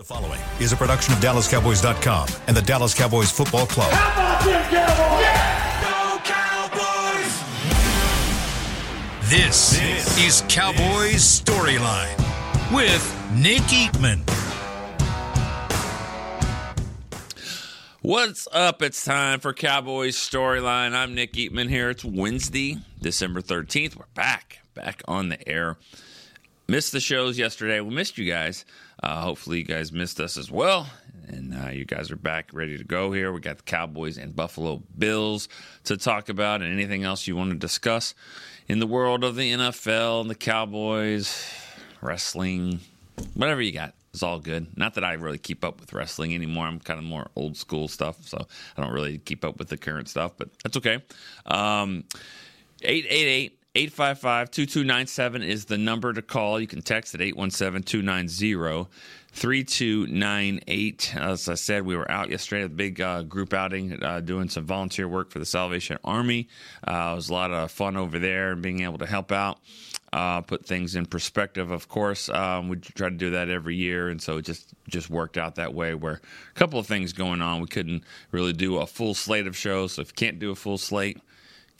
The following is a production of DallasCowboys.com and the Dallas Cowboys Football Club. How about them Cowboys? This, is Cowboys Storyline with Nick Eatman. What's up? It's time for Cowboys Storyline. I'm Nick Eatman here. It's Wednesday, December 13th. We're back, back on the air. Missed the shows yesterday. We missed you guys. Uh, hopefully, you guys missed us as well. And uh, you guys are back ready to go here. We got the Cowboys and Buffalo Bills to talk about and anything else you want to discuss in the world of the NFL and the Cowboys, wrestling, whatever you got. It's all good. Not that I really keep up with wrestling anymore. I'm kind of more old school stuff, so I don't really keep up with the current stuff, but that's okay. Um, 888 855 2297 is the number to call. You can text at 817 290 3298. As I said, we were out yesterday at a big uh, group outing uh, doing some volunteer work for the Salvation Army. Uh, it was a lot of fun over there and being able to help out. Uh, put things in perspective. Of course, um, we try to do that every year, and so it just just worked out that way. Where a couple of things going on, we couldn't really do a full slate of shows. So if you can't do a full slate,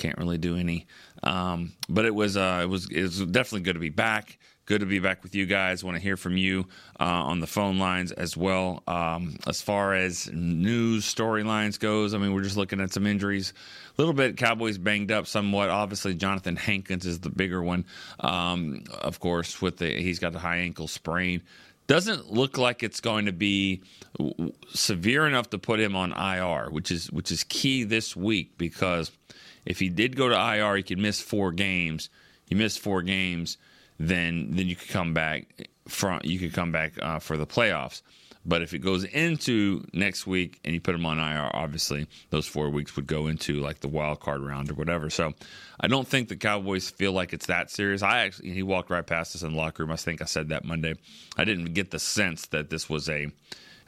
can't really do any. Um, but it was uh, it was it was definitely good to be back. Good to be back with you guys. Want to hear from you uh, on the phone lines as well. Um, as far as news storylines goes, I mean, we're just looking at some injuries. A little bit Cowboys banged up somewhat. Obviously, Jonathan Hankins is the bigger one. Um, of course, with the he's got the high ankle sprain. Doesn't look like it's going to be severe enough to put him on IR, which is which is key this week because if he did go to IR, he could miss four games. He missed four games then then you could come back from you could come back uh, for the playoffs. But if it goes into next week and you put him on IR, obviously those four weeks would go into like the wild card round or whatever. So I don't think the Cowboys feel like it's that serious. I actually he walked right past us in the locker room. I think I said that Monday. I didn't get the sense that this was a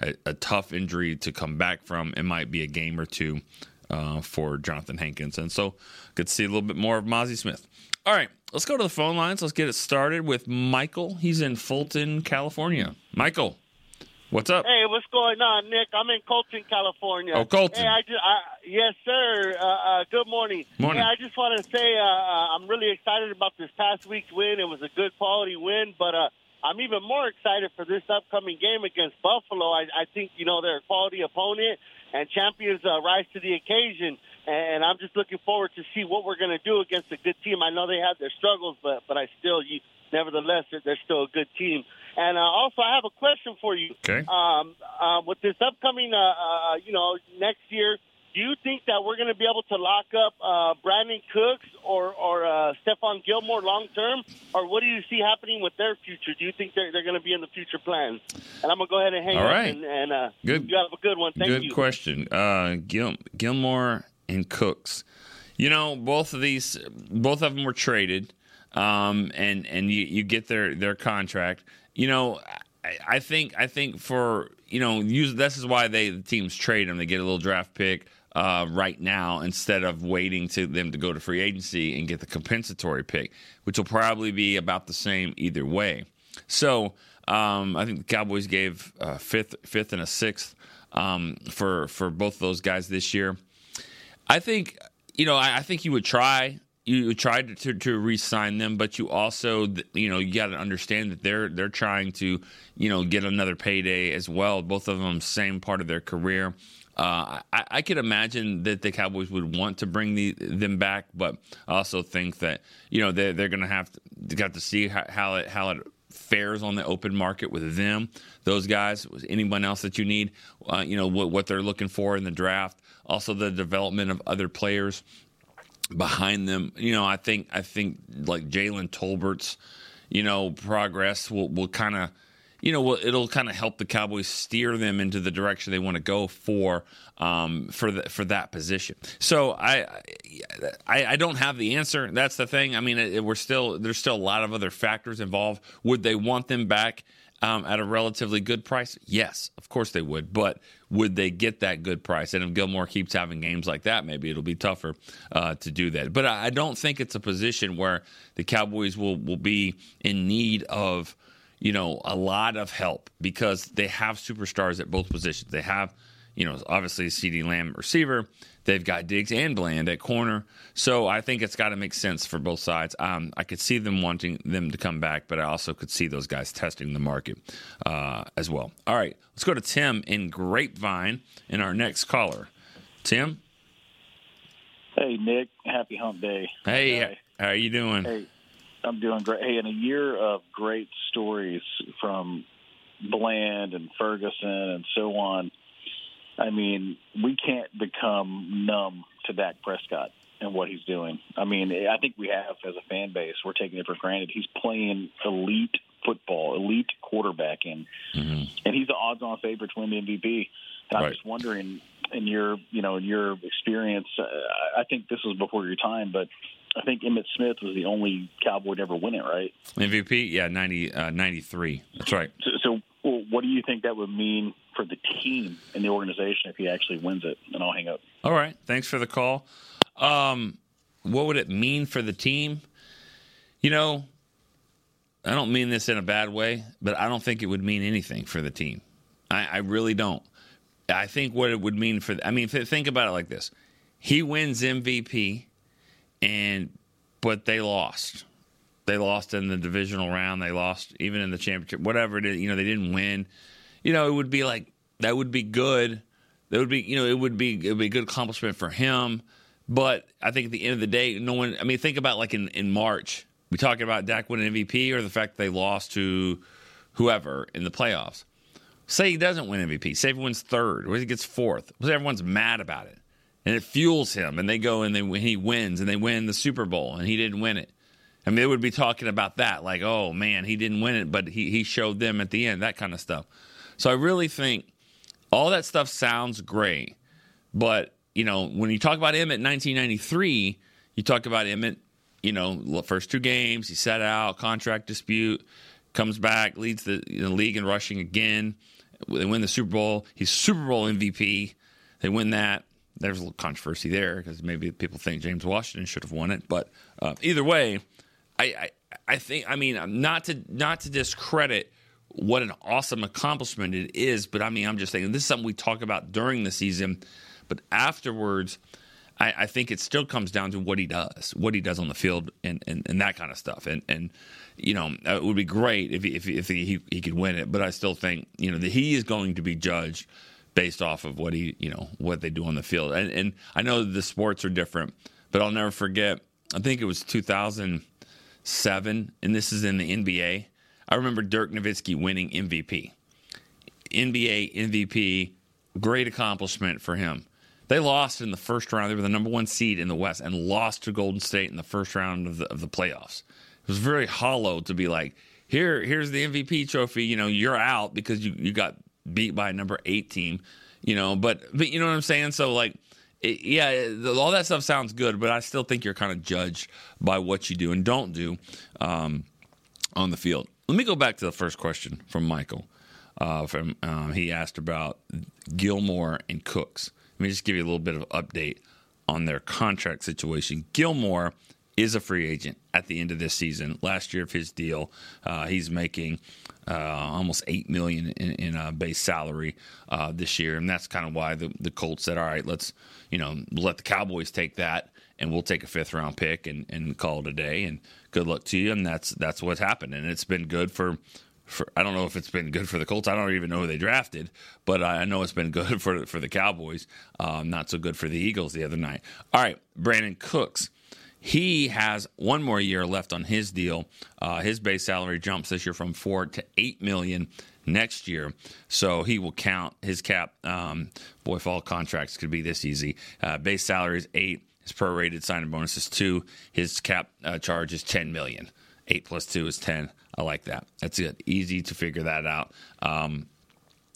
a, a tough injury to come back from. It might be a game or two uh, for Jonathan Hankins, and so good to see a little bit more of Mazi Smith. All right, let's go to the phone lines. Let's get it started with Michael. He's in Fulton, California. Michael, what's up? Hey, what's going on, Nick? I'm in Colton, California. Oh, Colton. Hey, I just, I, yes, sir. Uh, uh, good morning. Morning. Hey, I just want to say uh, uh, I'm really excited about this past week's win. It was a good quality win, but uh, I'm even more excited for this upcoming game against Buffalo. I, I think you know they're a quality opponent, and champions uh, rise to the occasion and I'm just looking forward to see what we're going to do against a good team. I know they have their struggles, but but I still, you, nevertheless, they're, they're still a good team. And uh, also, I have a question for you. Okay. Um, uh, with this upcoming, uh, uh, you know, next year, do you think that we're going to be able to lock up uh, Brandin Cooks or or uh, Stephon Gilmore long term, or what do you see happening with their future? Do you think they're they're going to be in the future plans? And I'm going to go ahead and hang All right. and, and uh, Good. You have a good one. Thank Good you. question. Uh, Gil- Gilmore and Cooks. You know, both of these, both of them were traded, um, and and you, you get their their contract. You know, I, I think I think for you know, use this is why they the teams trade them. They get a little draft pick uh, right now instead of waiting to them to go to free agency and get the compensatory pick, which will probably be about the same either way. So um, I think the Cowboys gave uh, fifth, fifth, and a sixth um, for for both those guys this year. I think you know. I, I think you would try. You try to, to, to re-sign them, but you also, you know, you got to understand that they're they're trying to, you know, get another payday as well. Both of them, same part of their career. Uh, I, I could imagine that the Cowboys would want to bring the, them back, but I also think that you know they're they're going to have to got to see how, how it how it fares on the open market with them, those guys, anyone else that you need, uh, you know what what they're looking for in the draft, also the development of other players behind them. You know, I think I think like Jalen Tolbert's, you know, progress will will kind of you know, it'll kind of help the Cowboys steer them into the direction they want to go for um, for the, for that position. So I, I, I don't have the answer. That's the thing. I mean, it, we're still there's still a lot of other factors involved. Would they want them back? Um, at a relatively good price? Yes, of course they would. But would they get that good price? And if Gilmore keeps having games like that, maybe it'll be tougher uh, to do that. But I don't think it's a position where the Cowboys will will be in need of you know, a lot of help because they have superstars at both positions. They have, you know, obviously CeeDee Lamb receiver. They've got Diggs and Bland at corner. So I think it's got to make sense for both sides. Um, I could see them wanting them to come back, but I also could see those guys testing the market uh, as well. All right, let's go to Tim in Grapevine in our next caller. Tim? Hey, Nick. Happy hump day. Hey, Hi. how are you doing? Hey, I'm doing great. Hey, in a year of great stories from Bland and Ferguson and so on, I mean, we can't become numb to Dak Prescott and what he's doing. I mean, I think we have as a fan base. We're taking it for granted. He's playing elite football, elite quarterbacking, mm-hmm. and he's the odds-on favorite to win the MVP. And right. I'm just wondering, in your, you know, in your experience, uh, I think this was before your time, but I think Emmitt Smith was the only Cowboy to ever win it, right? MVP, yeah, 90, uh, 93. That's right. So, so well, what do you think that would mean for the team and the organization if he actually wins it? And I'll hang up. All right. Thanks for the call. Um, what would it mean for the team? You know, I don't mean this in a bad way, but I don't think it would mean anything for the team. I, I really don't. I think what it would mean for, I mean, think about it like this: he wins MVP, and but they lost. They lost in the divisional round. They lost even in the championship. Whatever it is, you know, they didn't win. You know, it would be like that would be good. That would be, you know, it would be it would be a good accomplishment for him. But I think at the end of the day, no one. I mean, think about like in in March, we talking about Dak winning MVP or the fact they lost to whoever in the playoffs. Say he doesn't win MVP. Say he wins third, or he gets fourth. Say everyone's mad about it, and it fuels him. And they go and they he wins and they win the Super Bowl, and he didn't win it. I mean, they would be talking about that, like, oh man, he didn't win it, but he he showed them at the end, that kind of stuff. So I really think all that stuff sounds great, but you know, when you talk about Emmitt 1993, you talk about Emmitt, you know, first two games, he set out, contract dispute, comes back, leads the, the league in rushing again. They win the Super Bowl. He's Super Bowl MVP. They win that. There's a little controversy there because maybe people think James Washington should have won it. But uh, either way, I, I, I think I mean not to not to discredit what an awesome accomplishment it is, but I mean I'm just saying this is something we talk about during the season, but afterwards. I, I think it still comes down to what he does, what he does on the field, and, and, and that kind of stuff. And and you know, it would be great if he, if, if he, he could win it. But I still think you know that he is going to be judged based off of what he you know what they do on the field. And, and I know the sports are different, but I'll never forget. I think it was 2007, and this is in the NBA. I remember Dirk Nowitzki winning MVP. NBA MVP, great accomplishment for him. They lost in the first round. They were the number one seed in the West and lost to Golden State in the first round of the, of the playoffs. It was very hollow to be like, here, here's the MVP trophy. You know, you're out because you, you got beat by a number eight team. You know, but but you know what I'm saying. So like, it, yeah, all that stuff sounds good, but I still think you're kind of judged by what you do and don't do um, on the field. Let me go back to the first question from Michael. Uh, from uh, he asked about Gilmore and Cooks. Let me just give you a little bit of update on their contract situation. Gilmore is a free agent at the end of this season. Last year of his deal, uh, he's making uh, almost eight million in, in uh, base salary uh, this year, and that's kind of why the, the Colts said, "All right, let's you know let the Cowboys take that, and we'll take a fifth round pick and, and call it a day." And good luck to you. And that's that's what's happened, and it's been good for. For, I don't know if it's been good for the Colts. I don't even know who they drafted, but I know it's been good for for the Cowboys. Um, not so good for the Eagles the other night. All right, Brandon Cooks. He has one more year left on his deal. Uh, his base salary jumps this year from four to eight million next year, so he will count his cap. Um, boy, if all contracts could be this easy, uh, base salary is eight. His prorated signing bonus is two. His cap uh, charge is ten million. Eight plus two is ten. I like that. That's good. Easy to figure that out. Um,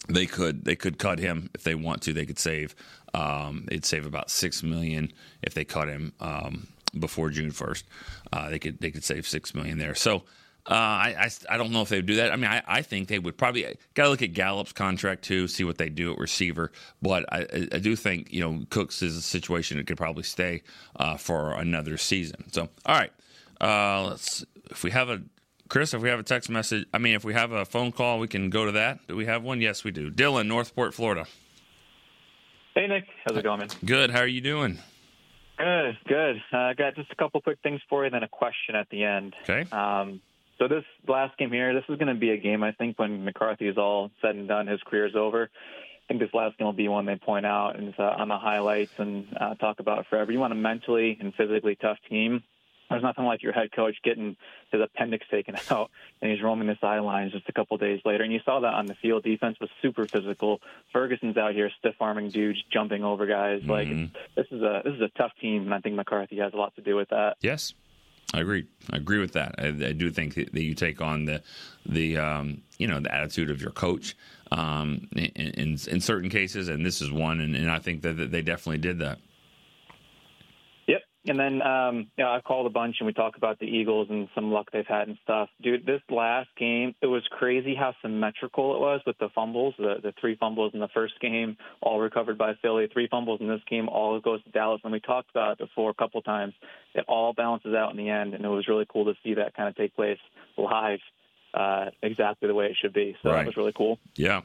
they could they could cut him if they want to. They could save. Um, they'd save about six million if they cut him. Um, before June first. Uh, they could they could save six million there. So uh, I, I, I don't know if they would do that. I mean, I, I think they would probably got to look at Gallup's contract too, see what they do at receiver. But I, I do think you know Cooks is a situation that could probably stay uh, for another season. So all right, uh, let's if we have a Chris, if we have a text message, I mean, if we have a phone call, we can go to that. Do we have one? Yes, we do. Dylan, Northport, Florida. Hey, Nick. How's it going, man? Good. How are you doing? Good, good. Uh, I got just a couple quick things for you, then a question at the end. Okay. Um, so this last game here, this is going to be a game. I think when McCarthy is all said and done, his career is over. I think this last game will be one they point out and uh, on the highlights and uh, talk about forever. You want a mentally and physically tough team. There's nothing like your head coach getting his appendix taken out and he's roaming the sidelines just a couple days later. And you saw that on the field. Defense was super physical. Ferguson's out here stiff arming dudes, jumping over guys. Mm-hmm. Like this is a this is a tough team, and I think McCarthy has a lot to do with that. Yes, I agree. I agree with that. I, I do think that you take on the the um, you know the attitude of your coach um, in, in, in certain cases, and this is one, and, and I think that, that they definitely did that. And then um, yeah, I called a bunch and we talked about the Eagles and some luck they've had and stuff. Dude, this last game, it was crazy how symmetrical it was with the fumbles. The the three fumbles in the first game, all recovered by Philly. Three fumbles in this game, all goes to Dallas. And we talked about it before a couple times. It all balances out in the end, and it was really cool to see that kind of take place live, uh, exactly the way it should be. So Right. that was really cool. Yeah.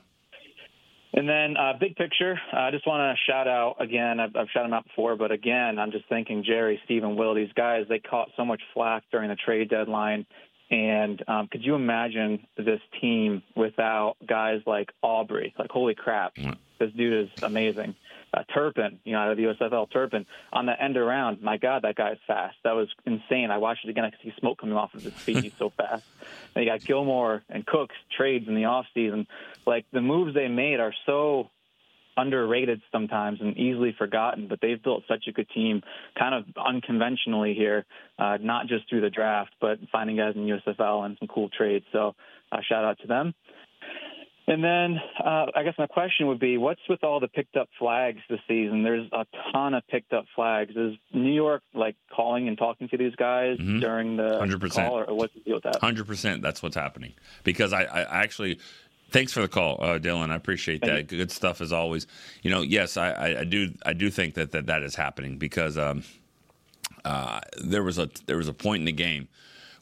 And then, uh, big picture, I just want to shout out again. I've, I've shouted them out before, but again, I'm just thanking Jerry, Stephen, Will, these guys, they caught so much flack during the trade deadline. And um, could you imagine this team without guys like Aubrey? Like, holy crap, this dude is amazing. Uh, Turpin, you know, out of the USFL, Turpin on the end around. My God, that guy is fast. That was insane. I watched it again. I could see smoke coming off of his feet. He's so fast. And you got Gilmore and Cooks trades in the off season. Like the moves they made are so underrated sometimes and easily forgotten, but they've built such a good team, kind of unconventionally here, uh, not just through the draft, but finding guys in USFL and some cool trades. So uh, shout out to them. And then uh, I guess my question would be, what's with all the picked up flags this season? There's a ton of picked up flags. Is New York like calling and talking to these guys Mhm. during the 100%. call, or what's the deal with that? Hundred percent. That's what's happening. Because I, I actually, thanks for the call, uh, Dylan. I appreciate that. Good stuff as always. You know, yes, I, I, I do. I do think that that, that is happening because um, uh, there was a there was a point in the game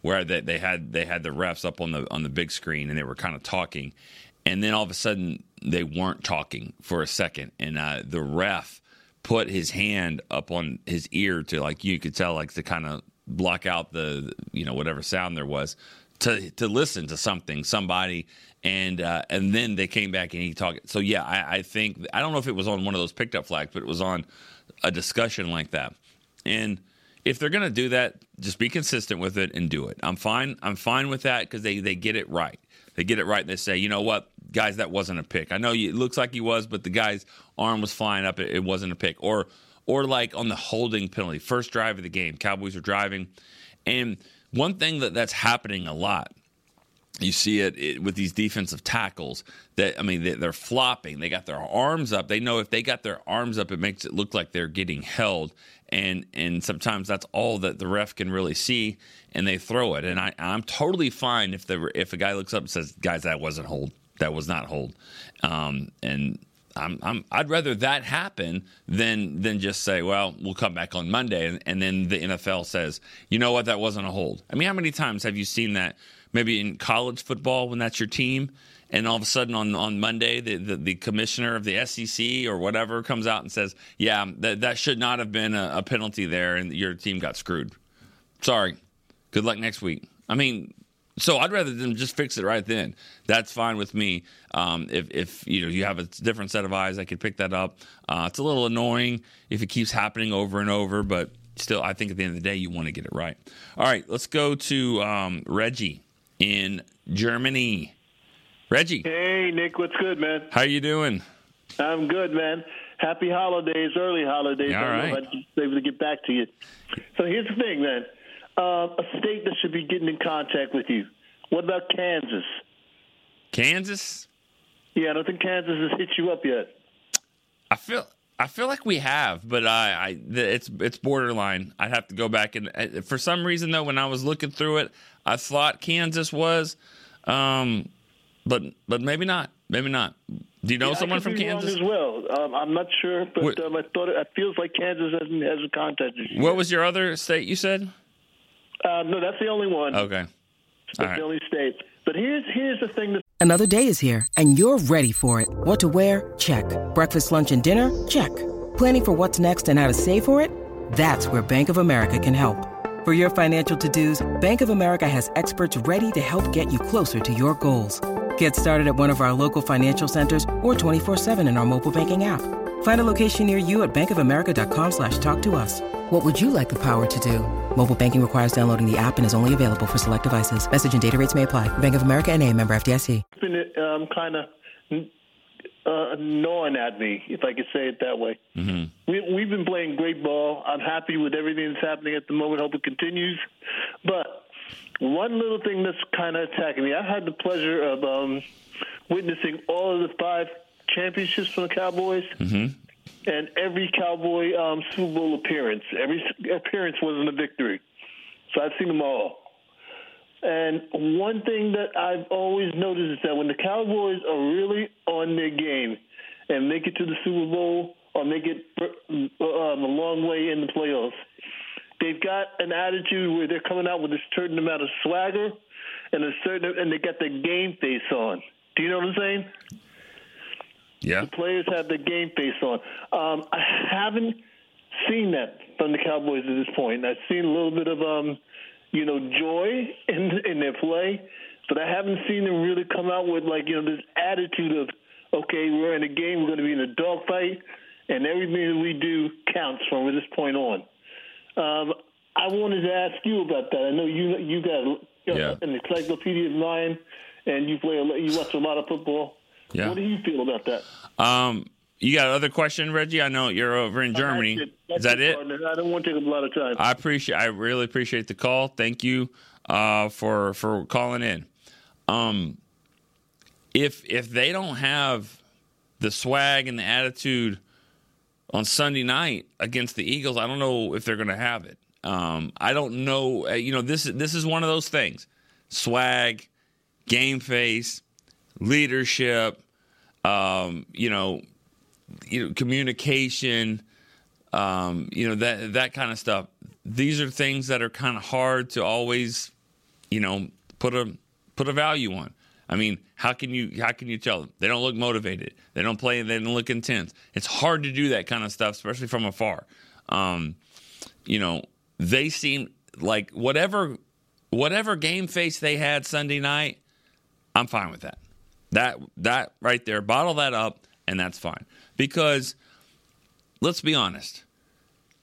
where they, they had they had the refs up on the on the big screen and they were kind of talking, and then all of a sudden they weren't talking for a second, and uh, the ref put his hand up on his ear to like you could tell like to kind of block out the you know whatever sound there was to to listen to something somebody. And uh, and then they came back and he talked. So yeah I, I think I don't know if it was on one of those picked up flags but it was on a discussion like that. And if they're going to do that just be consistent with it and do it. I'm fine I'm fine with that because they they get it right. They get it right. And they say you know what guys that wasn't a pick I know it looks like he was but the guy's arm was flying up it, it wasn't a pick or or like on the holding penalty first drive of the game Cowboys are driving and one thing that that's happening a lot you see it, it with these defensive tackles that I mean they, they're flopping. They got their arms up. They know if they got their arms up, it makes it look like they're getting held, and and sometimes that's all that the ref can really see, and they throw it. And I I'm totally fine if the if a guy looks up and says, "Guys, that wasn't hold. That was not hold," um, and I'm I'd rather that happen than than just say, well, we'll come back on Monday, and, and then the NFL says, you know what, that wasn't a hold. I mean, how many times have you seen that? Maybe in college football when that's your team, and all of a sudden on on Monday, the the, the commissioner of the SEC or whatever comes out and says, yeah, that that should not have been a, a penalty there, and your team got screwed. Sorry, good luck next week. I mean, so I'd rather them just fix it right then. That's fine with me. Um, if, if you know you have a different set of eyes, I could pick that up. Uh, it's a little annoying if it keeps happening over and over, but still, I think at the end of the day, you want to get it right. All right, let's go to um, Reggie in Germany. Reggie, Hey, Nick, what's good, man? how you doing? I'm good, man. Happy holidays, early holidays. All right. know I was able to get back to you. So here's the thing, man. Uh, a state that should be getting in contact with you. What about Kansas? Kansas. Yeah, I don't think Kansas has hit you up yet. I feel I feel like we have, but I, I the- it's it's borderline. I'd have to go back and uh, for some reason though, when I was looking through it, I thought Kansas was, um, but but maybe not. Maybe not. Do you know Yeah, someone from Kansas? as well? Um, I'm not sure, but um, I thought it, it feels like Kansas hasn't hasn't contacted you. What was your other state you said? Uh, no, that's the only one. Okay. the All right. Philly State. But here's here's the thing that Another day is here, and you're ready for it. What to wear? Check. Breakfast, lunch, and dinner? Check. Planning for what's next and how to save for it? That's where Bank of America can help. For your financial to-dos, Bank of America has experts ready to help get you closer to your goals. Get started at one of our local financial centers or 24-7 in our mobile banking app. Find a location near you at bankofamerica.com slash talk to us. What would you like the power to do? Mobile banking requires downloading the app and is only available for select devices. Message and data rates may apply. Bank of America and a member FDIC. been um, kind of uh, gnawing at me, if I could say it that way. Mm-hmm. We, we've been playing great ball. I'm happy with everything that's happening at the moment. Hope it continues. But one little thing that's kind of attacking me. I had the pleasure of um, witnessing all of the five championships from the Cowboys. And every Cowboy um, Super Bowl appearance, every appearance wasn't a victory. So I've seen them all. And one thing that I've always noticed is that when the Cowboys are really on their game and make it to the Super Bowl or make it um, a long way in the playoffs, they've got an attitude where they're coming out with a certain amount of swagger and a certain and they got the game face on. Do you know what I'm saying? Yeah. players have the game face on. Um, I haven't seen that from the Cowboys at this point. I've seen a little bit of, um, you know, joy in in their play, but I haven't seen them really come out with like you know this attitude of, okay, we're in a game, we're going to be in a dogfight, and everything that we do counts from this point on. Um, I wanted to ask you about that. I know you you got Yeah. an encyclopedia of mine, and you play you watch a lot of football. Yeah. What do you feel about that? Um, you got another question, Reggie? I know you're over in Germany. That's That's Is that it? partner. I don't want to take up a lot of time. I appreciate. I really appreciate the call. Thank you uh, for for calling in. Um, if if they don't have the swag and the attitude on Sunday night against the Eagles, I don't know if they're going to have it. Um, I don't know. Uh, You know, this this is one of those things: swag, game face, leadership. Um, you know, you know, communication um, you know that that kind of stuff. These are things that are kind of hard to always, you know, put a put a value on. I mean, how can you how can you tell them they don't look motivated? They don't play. They don't look intense. It's hard to do that kind of stuff, especially from afar. Um, you know, they seem like whatever whatever game face they had Sunday night. I'm fine with that. That that right there, bottle that up, and that's fine because let's be honest.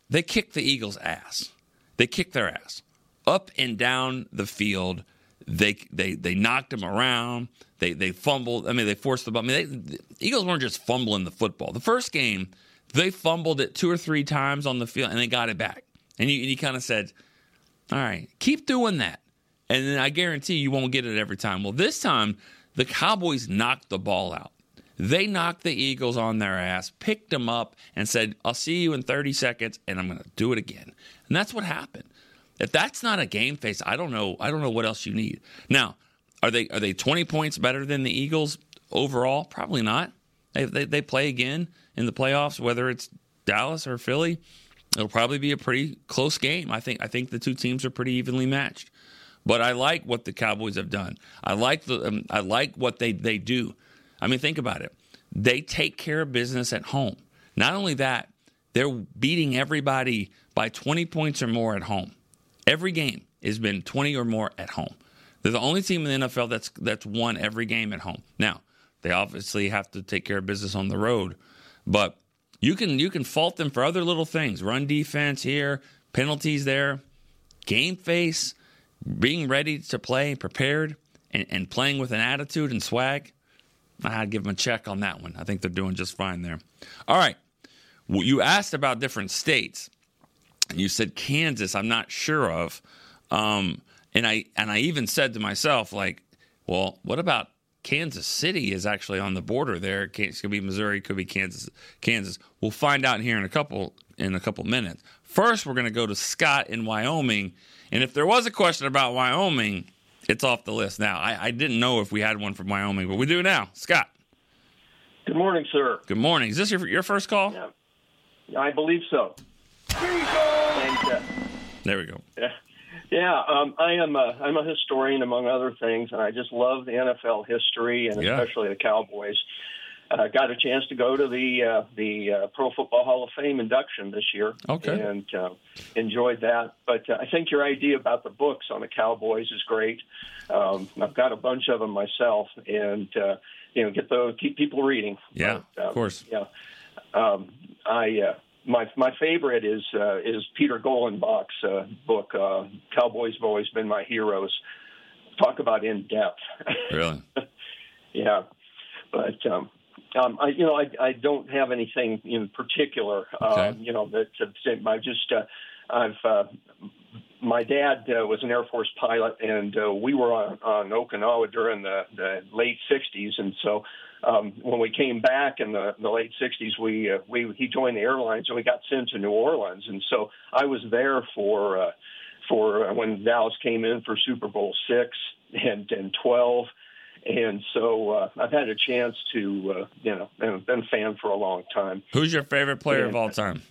They kicked the Eagles' ass. They kicked their ass up and down the field. They they they knocked them around. They they fumbled. I mean, they forced the. I mean, they, the Eagles weren't just fumbling the football. The first game, they fumbled it two or three times on the field, and they got it back. And you, you kind of said, "All right, keep doing that." And then I guarantee you won't get it every time. Well, this time the Cowboys knocked the ball out. They knocked the Eagles on their ass, picked them up, and said, I'll see you in 30 seconds, and I'm going to do it again. And that's what happened. If that's not a game face, I don't know. I don't know what else you need. Now, are they are they 20 points better than the Eagles overall? Probably not. They, they, they play again in the playoffs, whether it's Dallas or Philly. It'll probably be a pretty close game. I think I think the two teams are pretty evenly matched. But I like what the Cowboys have done. I like the um, I like what they they do. I mean, think about it. They take care of business at home. Not only that, they're beating everybody by 20 points or more at home. Every game has been 20 or more at home. They're the only team in the NFL that's that's won every game at home. Now, they obviously have to take care of business on the road, but you can you can fault them for other little things. Run defense here, penalties there, game face, being ready to play, prepared, and, and playing with an attitude and swag. I'd give them a check on that one. I think they're doing just fine there. All right. Well, you asked about different states. You said Kansas. I'm not sure of, um, and I and I even said to myself, like, well, what about Kansas City? Is actually on the border there. It could be Missouri, could be Kansas. Kansas. We'll find out here in a couple in a couple minutes. First, we're going to go to Scott in Wyoming, and if there was a question about Wyoming, it's off the list now. I, I didn't know if we had one from Wyoming, but we do now. Scott, Good morning, sir. good morning. Is this your your first call? Yeah, I believe so. And uh, There we go. Yeah, um, I am. A, I'm a historian among other things, and I just love the NFL history and Yeah. especially the Cowboys. Uh, got a chance to go to the uh, the uh, Pro Football Hall of Fame induction this year, Okay. and uh, enjoyed that. But uh, I think your idea about the books on the Cowboys is great. Um, I've got a bunch of them myself, and uh, you know, get the keep people reading. Yeah, But, um, of course. Yeah, um, I uh, my my favorite is uh, is Peter Golenbock's uh, book. Uh, Cowboys have always been my heroes. Talk about in depth. Really? yeah, but um, um, I you know I I don't have anything in particular. Okay. Um, you know that to say I just uh, I've. Uh, my dad uh, was an Air Force pilot, and uh, we were on, on Okinawa during the, the late '60s. And so, um, when we came back in the, the late '60s, we uh, we he joined the airlines, and we got sent to New Orleans. And so, I was there for uh, for uh, when Dallas came in for Super Bowl six and and twelve. And so uh, I've had a chance to, uh, you know, been, been a fan for a long time. Who's your favorite player of all time?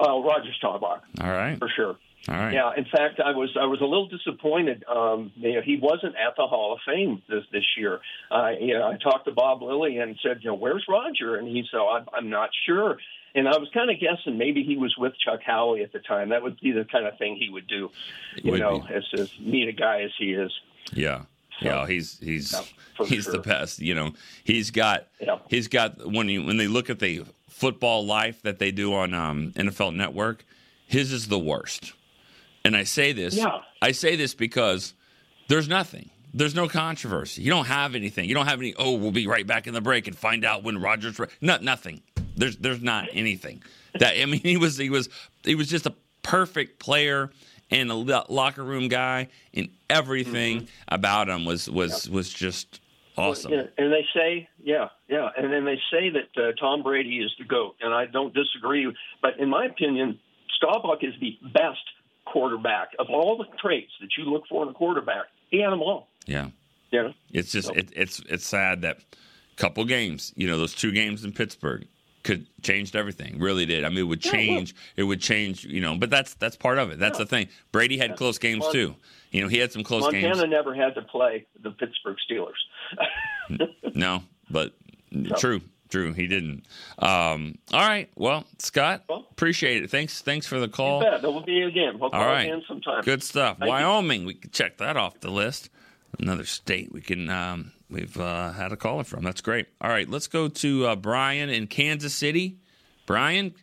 Uh, Roger Staubach, All right. for sure. All right. Yeah, in fact, I was I was a little disappointed. Um, you know, he wasn't at the Hall of Fame this this year. Uh, you know, I talked to Bob Lilly and said, you know, where's Roger? And he said, I'm, I'm not sure. And I was kind of guessing maybe he was with Chuck Howley at the time. That would be the kind of thing he would do. You Would know, be. as, as neat a guy as he is. Yeah. Yeah, he's he's Yeah, he's the best. You know, he's got Yeah. he's got when you when they look at the football life that they do on um, NFL Network, his is the worst. And I say this, Yeah. I say this because there's nothing. There's no controversy. You don't have anything. You don't have any. Oh, we'll be right back in the break and find out when Rogers. No, nothing. There's there's not anything. That I mean, he was he was he was just a perfect player and a locker room guy, and everything about him was was was just awesome. Yeah, and they say, yeah, yeah, and then they say that uh, Tom Brady is the goat, and I don't disagree. But in my opinion, Staubach is the best quarterback of all the traits that you look for in a quarterback. He had them all. Yeah. Know? It's just it, it's it's sad that couple games, you know, those two games in Pittsburgh could changed everything. Really did. I mean, it would Yeah, change. it would change. You know, but that's that's part of it. That's Yeah. the thing. Brady had close games too. You know, he had some close Montana games. never had to play the Pittsburgh Steelers. No, but true, true. He didn't. Um, all right. Well, Scott, Well- appreciate it. Thanks, thanks for the You call. bet. That will be again. We'll All right. again sometime. Good stuff. Thank you. Wyoming, we can check that off the list. Another state we can um, we've uh, had a caller from. That's great. All right, let's go to uh, Brian in Kansas City. Brian,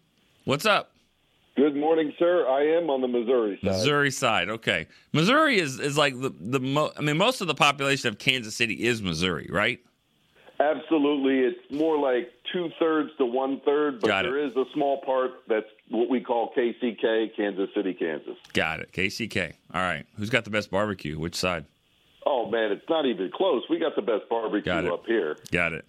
what's up? Good morning, sir. I am on the Missouri side. Missouri side. Okay, Missouri is is like the the mo- I mean, most of the population of Kansas City is Missouri, right? Absolutely. It's more like two thirds to one third, but Got it. there is a small part that's what we call KCK, Kansas City, Kansas. Got it. KCK. All right. Who's got the best barbecue? Which side? Oh, man, it's not even close. We got the best barbecue it. up here. Got it.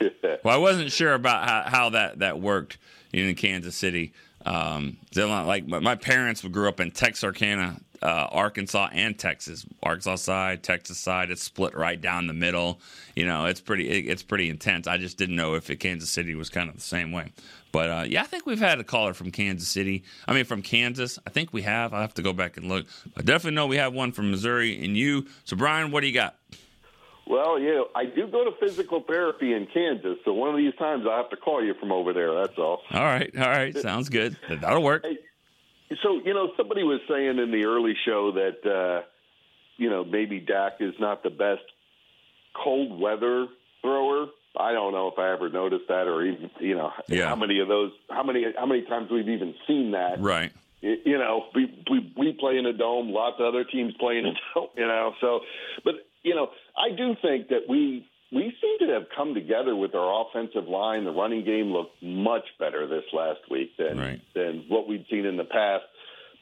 Well, I wasn't sure about how, how that, that worked in Kansas City. Um, they're not like my, my parents grew up in Texarkana, uh, Arkansas, and Texas. Arkansas side, Texas side. It's split right down the middle. You know, it's pretty it, it's pretty intense. I just didn't know if it, Kansas City was kind of the same way. But uh, yeah, I think we've had a caller from Kansas City. I mean, from Kansas. I think we have. I have to go back and look. I definitely know we have one from Missouri and you. So Brian, what do you got? Well, yeah, I do go to physical therapy in Kansas, so one of these times I'll have to call you from over there. That's all. All right, all right, sounds good. That'll work. Hey, so you know, somebody was saying in the early show that uh, you know maybe Dak is not the best cold weather thrower. I don't know if I ever noticed that, or even you know Yeah. how many of those, how many, how many times we've even seen that. Right. You know, we we, we play in a dome. Lots of other teams play in a dome. You know, so but you know, I do think that we we seem to have come together with our offensive line. The running game looked much better this last week than Right. than what we'd seen in the past.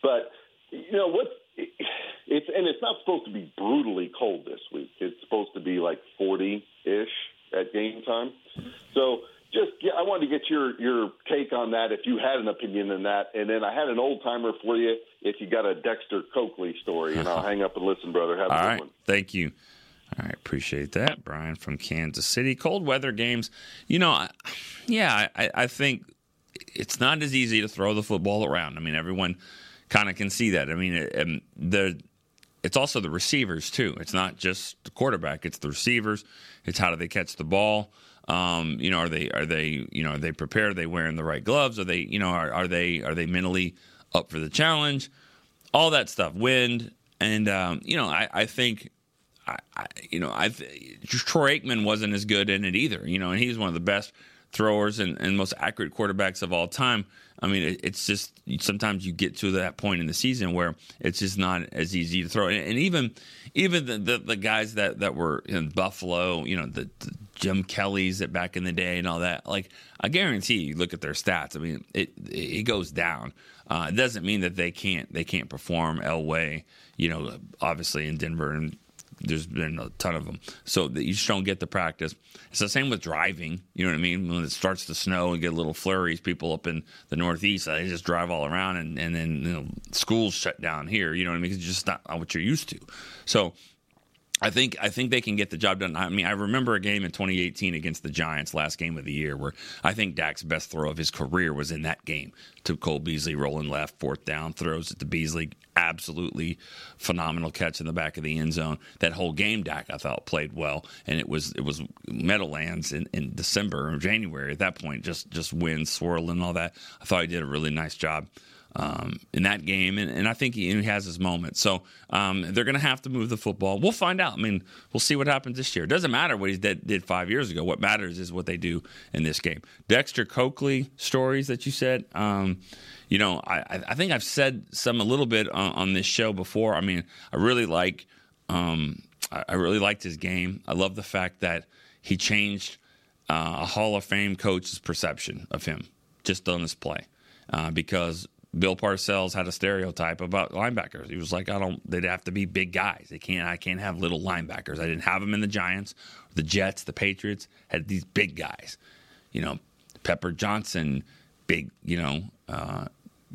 But you know what? It's and it's not supposed to be brutally cold this week. It's supposed to be like forty ish at game time. So just yeah, I wanted to get your your take on that if you had an opinion in that, and then I had an old timer for you if you got a Dexter Coakley story, and I'll hang up and listen, brother. Have a All good right. one. Thank you. All right. Appreciate that. Brian from Kansas City. Cold weather games. You know, yeah, I, I think it's not as easy to throw the football around. I mean, everyone kind of can see that. I mean, it, the it's also the receivers too. It's not just the quarterback; it's the receivers. It's how do they catch the ball. Um, you know, are they are they you know are they prepared? Are they wearing the right gloves? Are they you know are, are they are they mentally up for the challenge? All that stuff. Wind and um, you know I, I think I, you know I Troy Aikman wasn't as good in it either. You know, and he's one of the best throwers and, and most accurate quarterbacks of all time. I mean, it, it's just sometimes you get to that point in the season where it's just not as easy to throw. And, and even even the, the, the guys that that were in Buffalo, you know, the, the Jim Kellys that back in the day and all that. Like I guarantee you, look at their stats. I mean, it it goes down. Uh, it doesn't mean that they can't they can't perform Elway. You know, obviously in Denver and there's been a ton of them. So you just don't get the practice. It's the same with driving. You know what I mean? When it starts to snow and get little flurries, people up in the Northeast, uh, they just drive all around and, and then you know, schools shut down here. You know what I mean? It's just not what you're used to. So I think I think they can get the job done. I mean, I remember a game in 2018 against the Giants, last game of the year, where I think Dak's best throw of his career was in that game to Cole Beasley, rolling left, fourth down, throws it to Beasley, absolutely phenomenal catch in the back of the end zone. That whole game, Dak, I thought played well, and it was it was Meadowlands in, in December or January. At that point, just just wind swirling and all that. I thought he did a really nice job um, in that game, and, and I think he, he, has his moment. So um, they're going to have to move the football. We'll find out. I mean, we'll see what happens this year. It doesn't matter what he did, did five years ago. What matters is what they do in this game. Dexter Coakley stories that you said. Um, you know, I, I think I've said some a little bit on, on this show before. I mean, I really like, um, I really liked his game. I love the fact that he changed uh, a Hall of Fame coach's perception of him just on this play. Uh, because Bill Parcells had a stereotype about linebackers. He was like, I don't. They'd have to be big guys. They can't. I can't have little linebackers. I didn't have them in the Giants, the Jets, the Patriots had these big guys. You know, Pepper Johnson, big. You know, uh,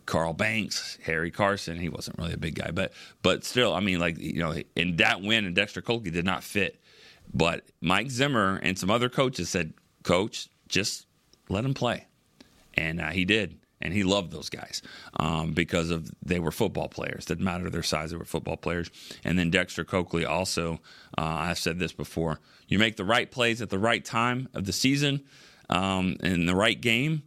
Carl Banks, Harry Carson. He wasn't really a big guy, but but still, I mean, like you know, in that win, and Dexter Coakley did not fit. But Mike Zimmer and some other coaches said, "Coach, just let him play," and uh, he did and he loved those guys um, because of they were football players. Didn't matter their size; they were football players. And then Dexter Coakley also. Uh, I've said this before: you make the right plays at the right time of the season um, in the right game.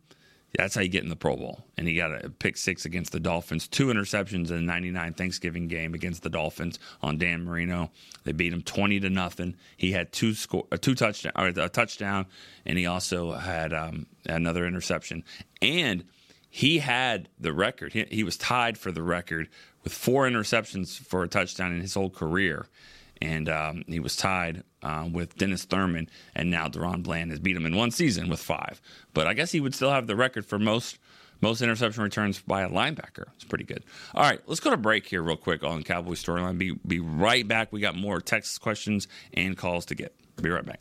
That's how you get in the Pro Bowl. And he got a pick six against the Dolphins, two interceptions in the '99 Thanksgiving game against the Dolphins on Dan Marino. They beat him twenty to nothing. He had two score, a two touchdown, or a touchdown, and he also had um, another interception. And he had the record. He, he, was tied for the record with four interceptions for a touchdown in his whole career. And um, he was tied uh, with Dennis Thurman, and now DaRon Bland has beat him in one season with five. But I guess he would still have the record for most most interception returns by a linebacker. It's pretty good. All right, let's go to break here real quick on Cowboy Storyline. Be be right back. We got more text questions and calls to get. Be right back.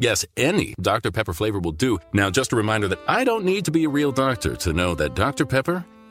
Yes, any Dr. Pepper flavor will do. Now, just a reminder that I don't need to be a real doctor to know that Dr. Pepper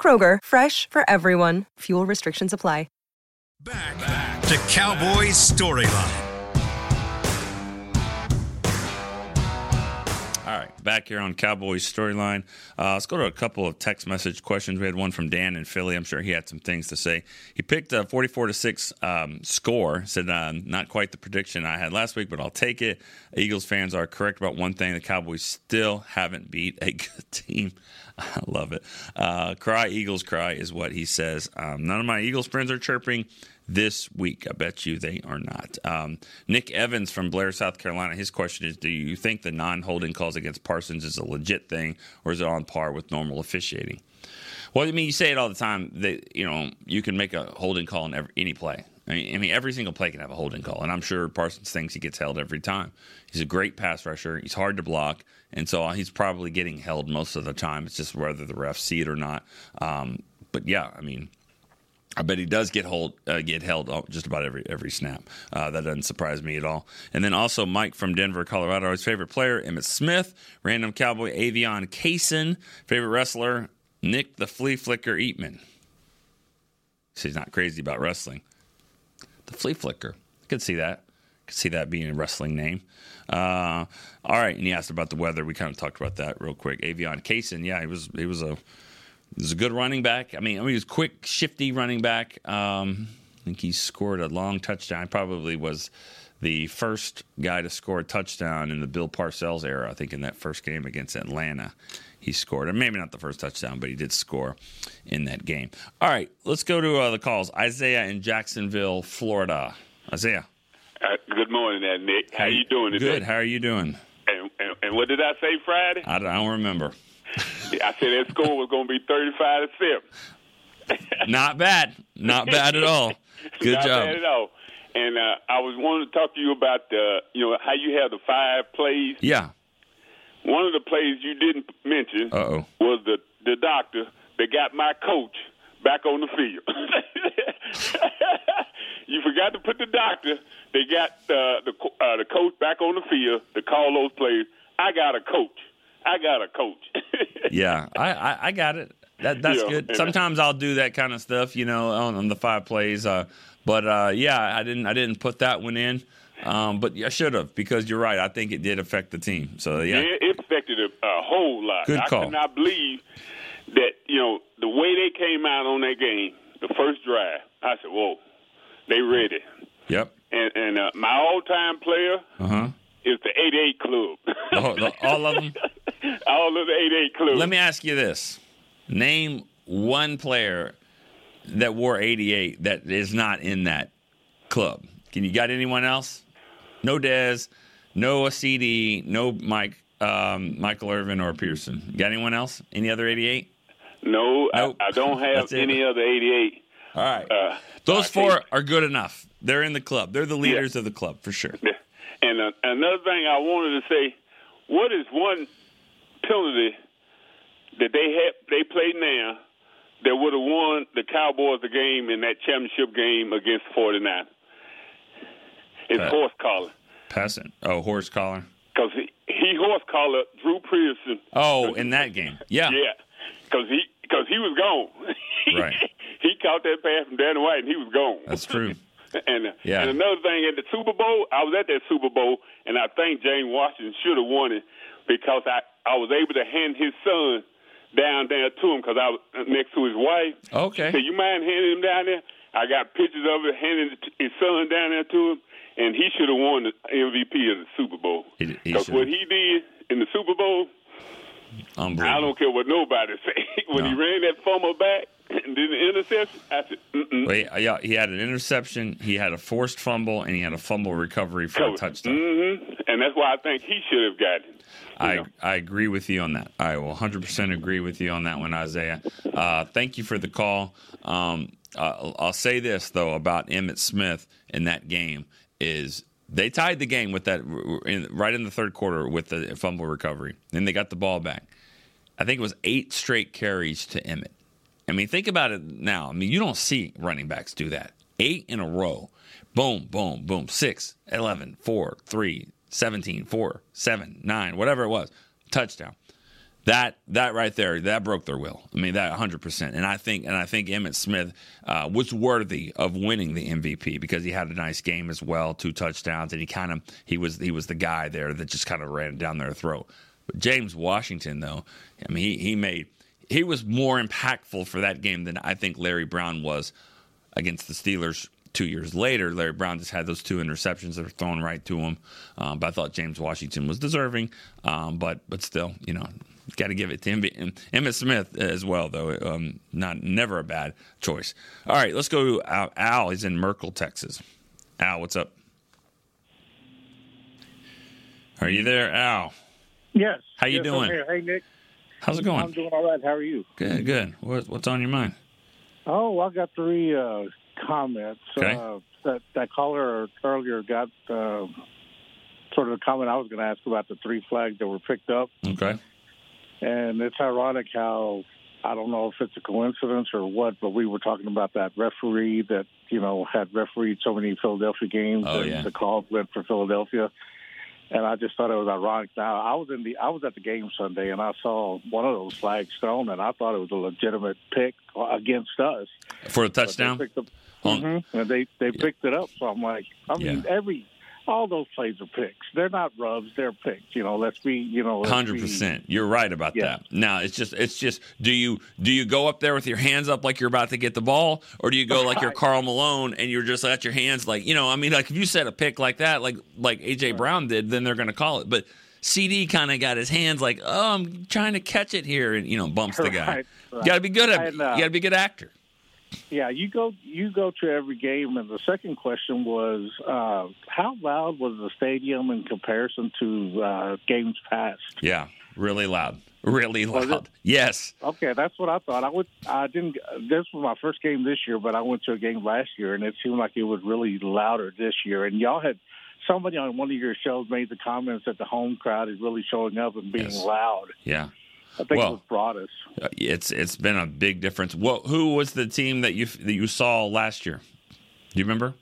Kroger, fresh for everyone. Fuel restrictions apply. Back to Cowboys Storyline. Back here on Cowboys Storyline. Uh, let's go to a couple of text message questions. We had one from Dan in Philly. I'm sure he had some things to say. He picked a 44 to six um, score. Said uh, not quite the prediction I had last week, but I'll take it. Eagles fans are correct about one thing: the Cowboys still haven't beat a good team. I love it. Uh, cry Eagles cry is what he says. Um, none of my Eagles friends are chirping this week. I bet you they are not. Um, Nick Evans from Blair, South Carolina. His question is: Do you think the non-holding calls against Parsons is a legit thing, or is it on par with normal officiating? Well, I mean, you say it all the time that you know you can make a holding call in every, any play. I mean, I mean, every single play can have a holding call, and I'm sure Parsons thinks he gets held every time. He's a great pass rusher. He's hard to block, and so he's probably getting held most of the time. It's just whether the refs see it or not. Um, but yeah, I mean, I bet he does get hold uh, get held just about every every snap. Uh, that doesn't surprise me at all. And then also Mike from Denver, Colorado. His favorite player, Emmitt Smith. Random Cowboy, Aveion Cason. Favorite wrestler, Nick the Flea Flicker Eatman. So he's not crazy about wrestling. The Flea Flicker. I could see that. I could see that being a wrestling name. Uh, all right, and he asked about the weather. We kind of talked about that real quick. Aveion Cason, yeah, he was he was a he was a good running back. I mean, I mean, he was quick, shifty running back. Um, I think he scored a long touchdown. Probably was the first guy to score a touchdown in the Bill Parcells era. I think in that first game against Atlanta, he scored. Or maybe not the first touchdown, but he did score in that game. All right, let's go to uh, the calls. Isaiah in Jacksonville, Florida. Isaiah. Uh, good morning, there, Nick. How you doing today? Good. How are you doing? And, and, and what did I say Friday? I don't, I don't remember. I said that score was going to be thirty-five to seven. Not bad. Not bad at all. Good Not job. bad at all. And uh, I was wanting to talk to you about the, you know how you have the five plays. Yeah. One of the plays you didn't mention Uh oh. was the the doctor that got my coach back on the field. you forgot to put the doctor. They got uh, the uh, the coach back on the field to call those plays. I got a coach. I got a coach. yeah, I, I, I got it. That that's Yeah, good. Sometimes I'll do that kind of stuff, you know, on, on the five plays. Uh, but uh, yeah, I didn't I didn't put that one in. Um, but I should have because you're right. I think it did affect the team. So yeah, It, it affected a, a whole lot. Good call. could not believe that you know the way they came out on that game, the first drive. I said, "Whoa, they ready." yep. And, and uh, my all-time player Uh huh. is the '88 Club. Oh, the- all of them. all of the '88 Club. Let me ask you this: Name one player that wore 88 that is not in that club. Can you got anyone else? No Dez, no CeeDee, no Mike, um, Michael Irvin or Pearson. You got anyone else? Any other 88? No, Nope. I, I don't have any other '88. All right. Uh, Those four can't- are good enough. They're in the club. They're the leaders of the club for sure. Yeah. And uh, another thing I wanted to say, what is one penalty that they had they played now that would have won the Cowboys the game in that championship game against 49? It's Uh, horse collar. Passing. Oh, horse collar. Because he, he horse collar Drew Pearson. Oh, in that game. Yeah. Yeah. Because he, cause he was gone. Right. he caught that pass from Danny White and he was gone. That's true. And, uh, Yeah. and another thing, at the Super Bowl, I was at that Super Bowl, and I think James Washington should have won it because I, I was able to hand his son down there to him because I was next to his wife. Okay. She said, "You mind handing him down there?" I got pictures of it, handing his son down there to him, and he should have won the MVP of the Super Bowl. Because what he did in the Super Bowl, I don't care what nobody say. when he ran that fumble back and did the interception, I said. Well, he, yeah, he had an interception, he had a forced fumble, and he had a fumble recovery for a touchdown. hmm And that's why I think he should have gotten. I, I agree with you on that. I will 100% agree with you on that one, Isaiah. Uh, thank you for the call. Um, uh, I'll say this, though, about Emmitt Smith in that game is they tied the game with that in, right in the third quarter with the fumble recovery. Then they got the ball back. I think it was eight straight carries to Emmitt. I mean, think about it now. I mean, you don't see running backs do that. Eight in a row. Boom, boom, boom. Six, 11, 4, 3, 17, 4, 7, 9, whatever it was. Touchdown. That that right there, that broke their will. I mean, that 100%. And I think and I think Emmitt Smith uh, was worthy of winning the MVP because he had a nice game as well, two touchdowns, and he kind of he was he was the guy there that just kind of ran down their throat. But James Washington, though, I mean, he he made he was more impactful for that game than I think Larry Brown was against the Steelers two years later. Larry Brown just had those two interceptions that were thrown right to him. Um, but I thought James Washington was deserving. Um, but but still, you know, got to give it to him. Emmitt Smith as well, though. Um, not never a bad choice. All right, let's go to Al. Al. He's in Merkel, Texas. Al, what's up? Are you there, Al? Yes. How you Yes, doing? Hey, Nick. How's it going? I'm doing all right. How are you? Good, good. What, what's on your mind? Oh, I got three uh, comments. Okay. Uh, that that caller earlier got uh, sort of the comment I was going to ask about the three flags that were picked up, Okay. and it's ironic how I don't know if it's a coincidence or what, but we were talking about that referee that you know had refereed so many Philadelphia games, Oh, and yeah. the call went for Philadelphia. And I just thought it was ironic. Now I was in the I was at the game Sunday, and I saw one of those flags thrown, and I thought it was a legitimate pick against us. For a touchdown? up- Mhm. And they they picked it up. So I'm like, I mean, every all those plays are picks. They're not rubs. They're picks. You know, let's be. You know, hundred percent. You're right about Yeah. that. Now it's just it's just do you do you go up there with your hands up like you're about to get the ball, or do you go like you're Karl Malone and you're just at your hands like you know? I mean, like if you set a pick like that, like like AJ Brown did, then they're going to call it. But CeeDee kind of got his hands like, oh, I'm trying to catch it here, and you know bumps the guy. Right, You got to be good at. And, uh, you got to be a good actor. Yeah, you go you go to every game, and the second question was uh, how loud was the stadium in comparison to uh, games past? Yeah, really loud, really loud. Yes. Okay, that's what I thought. I would. I didn't. This was my first game this year, but I went to a game last year, and it seemed like it was really louder this year. And y'all had somebody on one of your shows made the comments that the home crowd is really showing up and being loud. Yeah. I think Well- it was Broaddus. Uh, It's it's been a big difference. What who was the team that you that you saw last year? Do you remember?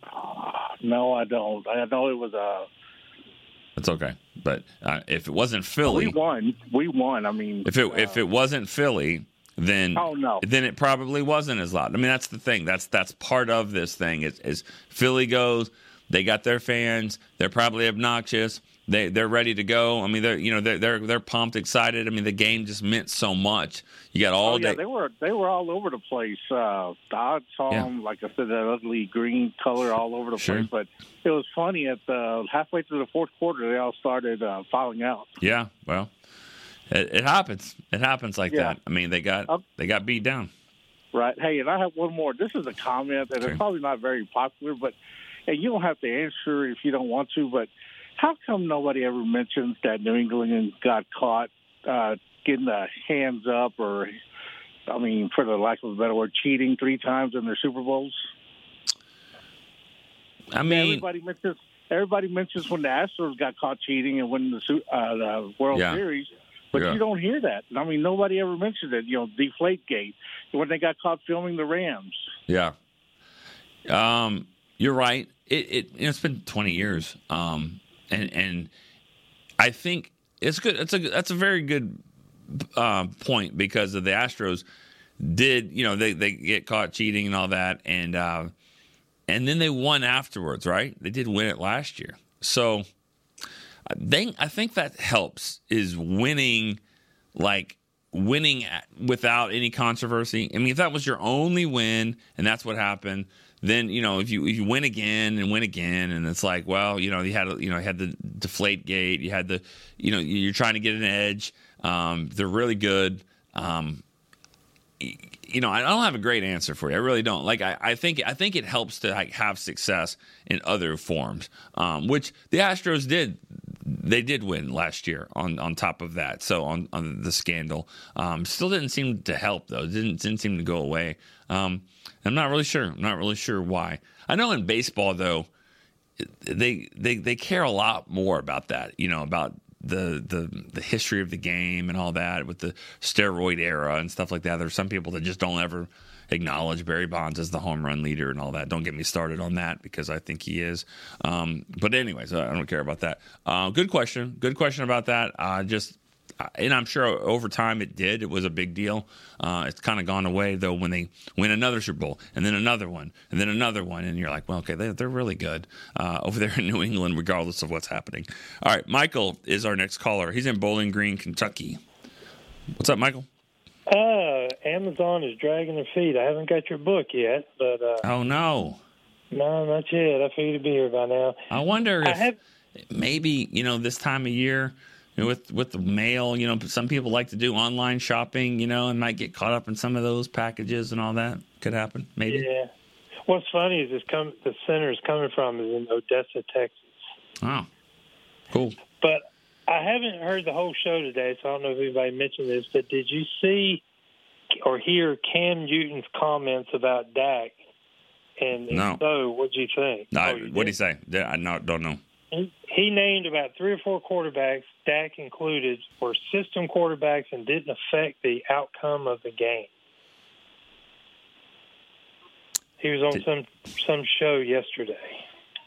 No, I don't. I know it was uh, That's okay. But uh, if it wasn't Philly, we won. We won. I mean, if it if it wasn't Philly, then Oh, no. then it probably wasn't as loud. I mean, that's the thing. That's that's part of this thing. Is, is Philly goes, they got their fans. They're probably obnoxious. They they're ready to go. I mean, they're you know they're they're they're pumped, excited. I mean, the game just meant so much. You got all oh yeah, day. they were they were all over the place. Uh, I saw Yeah. them, like I said, that ugly green color all over the Sure. place. But it was funny at the halfway through the fourth quarter, they all started uh, filing out. Yeah, well, it, it happens. It happens like Yeah. that. I mean, they got they got beat down. Right. Hey, and I have one more. This is a comment, and it's probably not very popular, but and you don't have to answer if you don't want to. But how come nobody ever mentions that New England got caught uh, getting the hands up, or I mean, for the lack of a better word, cheating three times in their Super Bowls? I mean, everybody mentions everybody mentions when the Astros got caught cheating and winning the, uh, the World Yeah. Series. But Yeah. you don't hear that. I mean, nobody ever mentions it. You know, Deflate Gate when they got caught filming the Rams. Yeah. Um, you're right. It, it it's been 20 years. Um, and and I think it's good. It's a that's a very good uh, point because of the Astros did you know they they get caught cheating and all that and uh, and then they won afterwards, right? They did win it last year, so I think I think that helps is winning like winning without any controversy. I mean, if that was your only win and that's what happened, then you know if you if you win again and win again, and it's like, well, you know, you had you know had the deflate gate, you had the you know you're trying to get an edge. Um, they're really good. Um, you know, I don't have a great answer for you. I really don't. Like, I, I think I think it helps to like, have success in other forms, um, which the Astros did. They did win last year. On on top of that, so on on the scandal, um, still didn't seem to help though. Didn't didn't seem to go away. Um, I'm not really sure. I'm not really sure why. I know in baseball though, they they they care a lot more about that. You know about the the the history of the game and all that with the steroid era and stuff like that. There's some people that just don't ever acknowledge Barry Bonds as the home run leader and all that. Don't get me started on that because I think he is. Um, but anyways, I don't care about that. Uh, good question. Good question about that. Uh, just and I'm sure over time it did. It was a big deal. Uh, it's kind of gone away though when they win another Super Bowl and then another one and then another one, and you're like, well, okay, they, they're really good uh, over there in New England, regardless of what's happening. All right, Michael is our next caller. He's in Bowling Green, Kentucky. What's up, Michael? Uh, Amazon is dragging their feet. I haven't got your book yet, but uh, oh no, no, not yet. I figured it'd be here by now. I wonder if I have, maybe you know this time of year you know, with with the mail, you know, some people like to do online shopping, you know, and might get caught up in some of those packages and all that. Could happen, maybe. Yeah. What's funny is this come the center is coming from is in Odessa, Texas. Oh, cool. But I haven't heard the whole show today, so I don't know if anybody mentioned this. But did you see or hear Cam Newton's comments about Dak? And, and No. so, what do you think? No, Oh, what did? you say? I not, don't know. He, he named about three or four quarterbacks, Dak included, were system quarterbacks and didn't affect the outcome of the game. He was on some some show yesterday.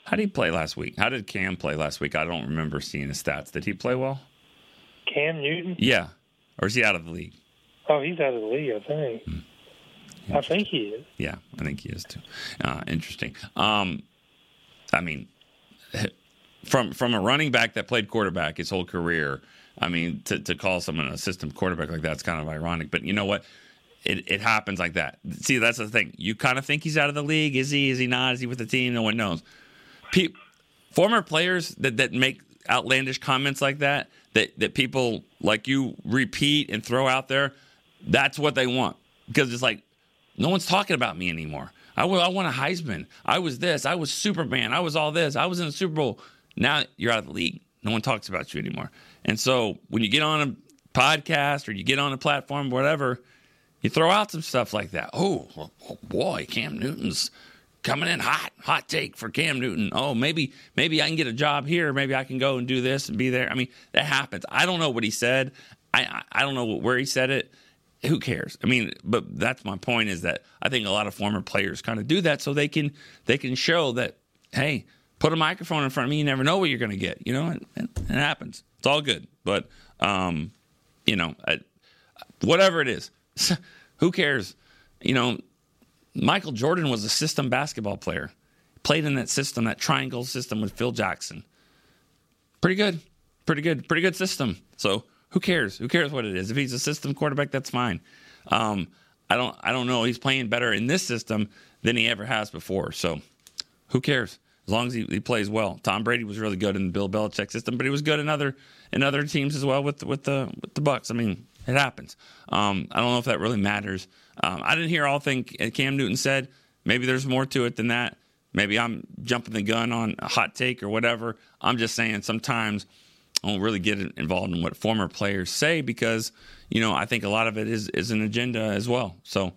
How did he play last week? How did Cam play last week? I don't remember seeing his stats. Did he play well? Cam Newton? Yeah, or is he out of the league? Oh, he's out of the league, I think. I think he is. Yeah, I think he is too. Uh, interesting. Um, I mean, from from a running back that played quarterback his whole career, I mean, to, to call someone a system quarterback like that's kind of ironic. But you know what? It, it happens like that. See, that's the thing. You kind of think he's out of the league. Is he? Is he not? Is he with the team? No one knows. Pe- former players that, that make outlandish comments like that, that, that people like you repeat and throw out there, that's what they want. Because it's like, no one's talking about me anymore. I, I won a Heisman. I was this. I was Superman. I was all this. I was in the Super Bowl. Now you're out of the league. No one talks about you anymore. And so when you get on a podcast or you get on a platform, whatever, you throw out some stuff like that. Oh, oh boy, Cam Newton's coming in hot. Hot take for Cam Newton. Oh, maybe maybe I can get a job here. Maybe I can go and do this and be there. I mean, that happens. I don't know what he said. I I, I don't know where he said it. Who cares? I mean, but that's my point is that I think a lot of former players kind of do that so they can they can show that hey, put a microphone in front of me. You never know what you're going to get. You know, and, and it happens. It's all good. But um, you know, I, whatever it is, who cares? You know, Michael Jordan was a system basketball player. Played in that system, that triangle system with Phil Jackson. Pretty good. Pretty good. Pretty good system. So who cares? Who cares what it is? If he's a system quarterback, that's fine. Um, I don't I don't know. He's playing better in this system than he ever has before. So who cares? As long as he, he plays well. Tom Brady was really good in the Bill Belichick system, but he was good in other in other teams as well with with the with the Bucs. I mean, it happens. Um, I don't know if that really matters. Um, I didn't hear all thing Cam Newton said. Maybe there's more to it than that. Maybe I'm jumping the gun on a hot take or whatever. I'm just saying sometimes I don't really get involved in what former players say because you know I think a lot of it is is an agenda as well. So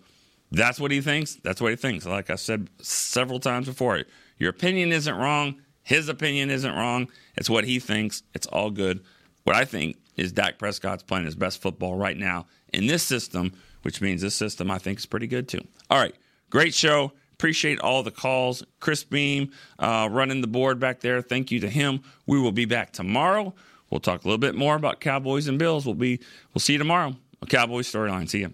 that's what he thinks. That's what he thinks. Like I said several times before, your opinion isn't wrong. His opinion isn't wrong. It's what he thinks. It's all good. What I think is Dak Prescott's playing his best football right now in this system, which means this system I think is pretty good too. All right, great show. Appreciate all the calls. Chris Beam uh, running the board back there. Thank you to him. We will be back tomorrow. We'll talk a little bit more about Cowboys and Bills. We'll be we'll see you tomorrow. A Cowboys storyline. See you.